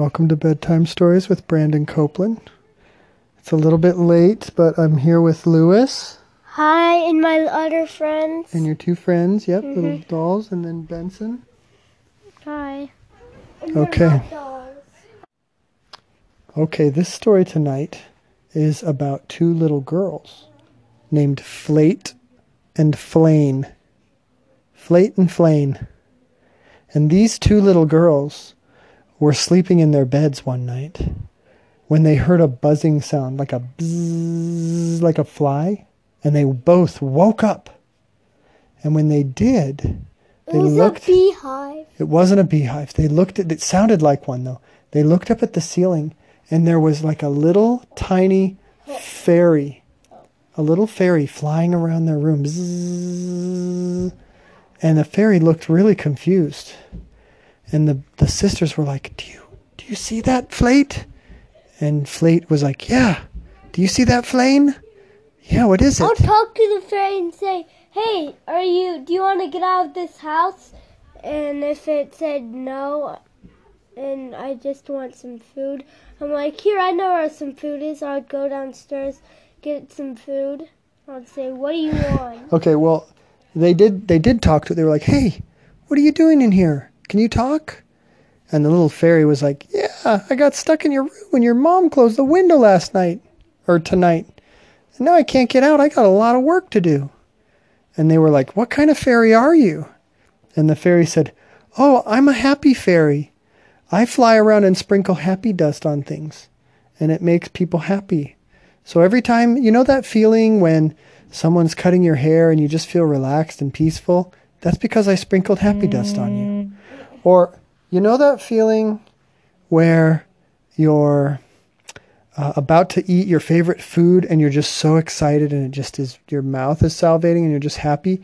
Welcome to Bedtime Stories with Brandon Copeland. It's a little bit late, but I'm here with Lewis Hi, and my other friends. and your two friends. Yep, little mm-hmm. dolls, and then Benson. Hi. Okay. Okay, this story tonight is about two little girls named Flate and Flane. Flate and Flane. And these two little girls were sleeping in their beds one night when they heard a buzzing sound like a bzzz, like a fly, and they both woke up. And when they did, they It was looked a beehive. it wasn't a beehive. They looked at it sounded like one though. They looked up at the ceiling and there was like a little tiny fairy. A little fairy flying around their room. Zzzz. And the fairy looked really confused. And the, the sisters were like, Do you do you see that Flate? And Flate was like, Yeah. Do you see that Flane? Yeah, what is it? I'll talk to the fairy and say, "Hey, are you? Do you want to get out of this house?" And if it said no, and I just want some food, I'm like, "Here, I know where some food is." I'd go downstairs, get some food. I'd say, "What do you want?" Okay, well, they did. They did talk to it. They were like, "Hey, what are you doing in here? Can you talk?" And the little fairy was like, "Yeah, I got stuck in your room when your mom closed the window last night or tonight, and now I can't get out. I got a lot of work to do." And they were like, "What kind of fairy are you?" And the fairy said, "Oh, I'm a happy fairy. I fly around and sprinkle happy dust on things, and it makes people happy." So every time, you know that feeling when someone's cutting your hair and you just feel relaxed and peaceful? That's because I sprinkled happy dust on you. Or, you know that feeling where you're uh, about to eat your favorite food and you're just so excited and it just is, your mouth is salivating and you're just happy?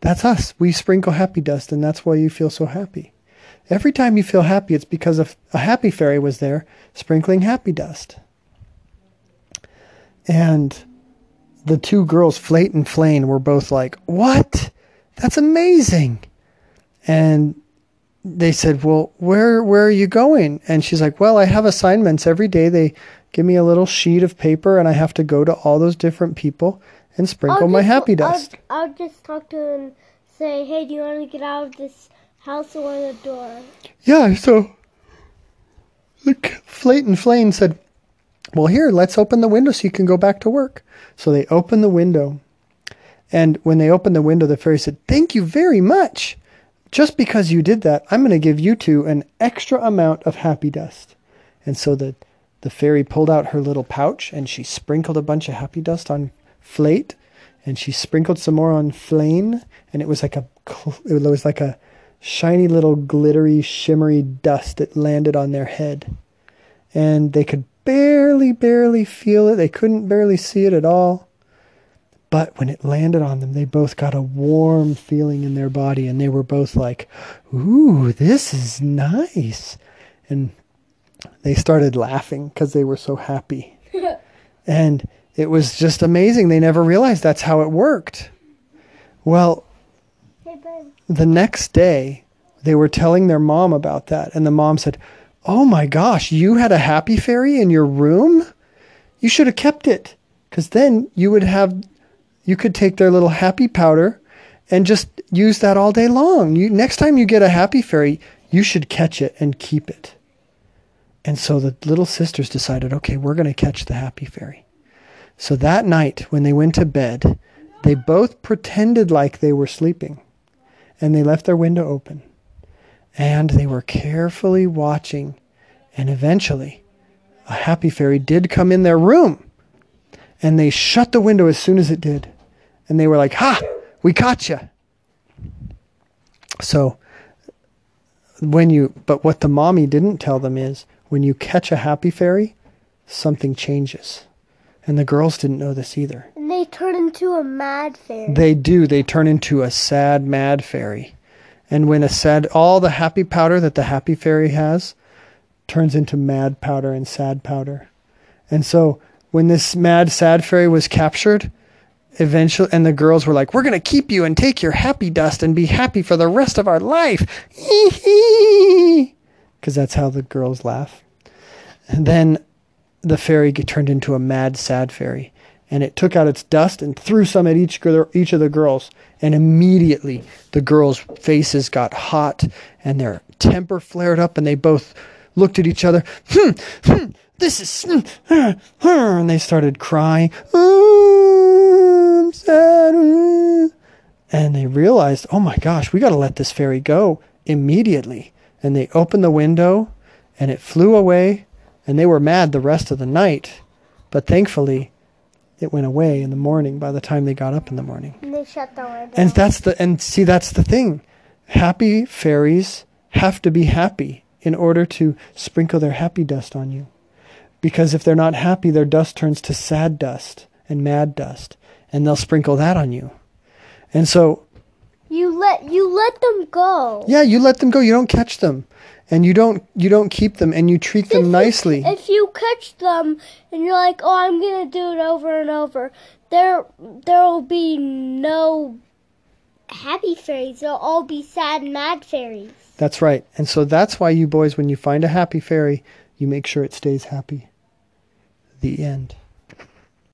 That's us. We sprinkle happy dust and that's why you feel so happy. Every time you feel happy, it's because of a happy fairy was there sprinkling happy dust. And the two girls, Flate and Flane, were both like, What? That's amazing. And they said, Well, where where are you going? And she's like, Well, I have assignments every day. They give me a little sheet of paper and I have to go to all those different people and sprinkle my happy dust. I'll, I'll just talk to them, and say, "Hey, do you want to get out of this house or the door?" Yeah, so c- Flate and Flane said, Well, here, let's open the window so you can go back to work. So they opened the window. And when they opened the window, the fairy said, Thank you very much. Just because you did that, I'm going to give you two an extra amount of happy dust. And so the, the fairy pulled out her little pouch and she sprinkled a bunch of happy dust on Flate. And she sprinkled some more on Flane. And it was like a, it was like a, shiny little glittery, shimmery dust that landed on their head. And they could barely, barely feel it. They couldn't barely see it at all. But when it landed on them, they both got a warm feeling in their body and they were both like, Ooh, this is nice. And they started laughing because they were so happy. and it was just amazing. They never realized that's how it worked. Well, the next day they were telling their mom about that and the mom said oh my gosh you had a happy fairy in your room you should have kept it because then you would have you could take their little happy powder and just use that all day long you next time you get a happy fairy you should catch it and keep it and so the little sisters decided okay we're going to catch the happy fairy so that night when they went to bed they both pretended like they were sleeping and they left their window open. And they were carefully watching, and eventually, a happy fairy did come in their room. And they shut the window as soon as it did. And they were like, Ha! We caught you. So, when you, but what the mommy didn't tell them is when you catch a happy fairy, something changes. And the girls didn't know this either. And they turn into a mad fairy. They do. They turn into a sad, mad fairy. And when a sad, all the happy powder that the happy fairy has turns into mad powder and sad powder. And so when this mad, sad fairy was captured, eventually, and the girls were like, We're to keep you and take your happy dust and be happy for the rest of our life. because that's how the girls laugh. And then the fairy turned into a mad, sad fairy, and it took out its dust and threw some at each each of the girls. And immediately the girls' faces got hot and their temper flared up, and they both looked at each other. Hmm, hmm, this is. Hmm, hmm, hmm," and they started crying. "Oh, I'm sad. uh." And they realized, oh my gosh, we got to let this fairy go immediately. And they opened the window and it flew away. And they were mad the rest of the night. But thankfully, it went away in the morning by the time they got up in the morning. And they shut the window. And that's the and see that's the thing. Happy fairies have to be happy in order to sprinkle their happy dust on you. Because if they're not happy, their dust turns to sad dust and mad dust, and they'll sprinkle that on you. And so, you let you let them go. yeah, you let them go. You don't catch them, and you don't you don't keep them, and you treat If them you- nicely. If you catch them and you're like, "Oh, I'm gonna do it over and over," there there will be no happy fairies. They'll all be sad, mad fairies. That's right. And so that's why you boys, when you find a happy fairy, you make sure it stays happy. The end.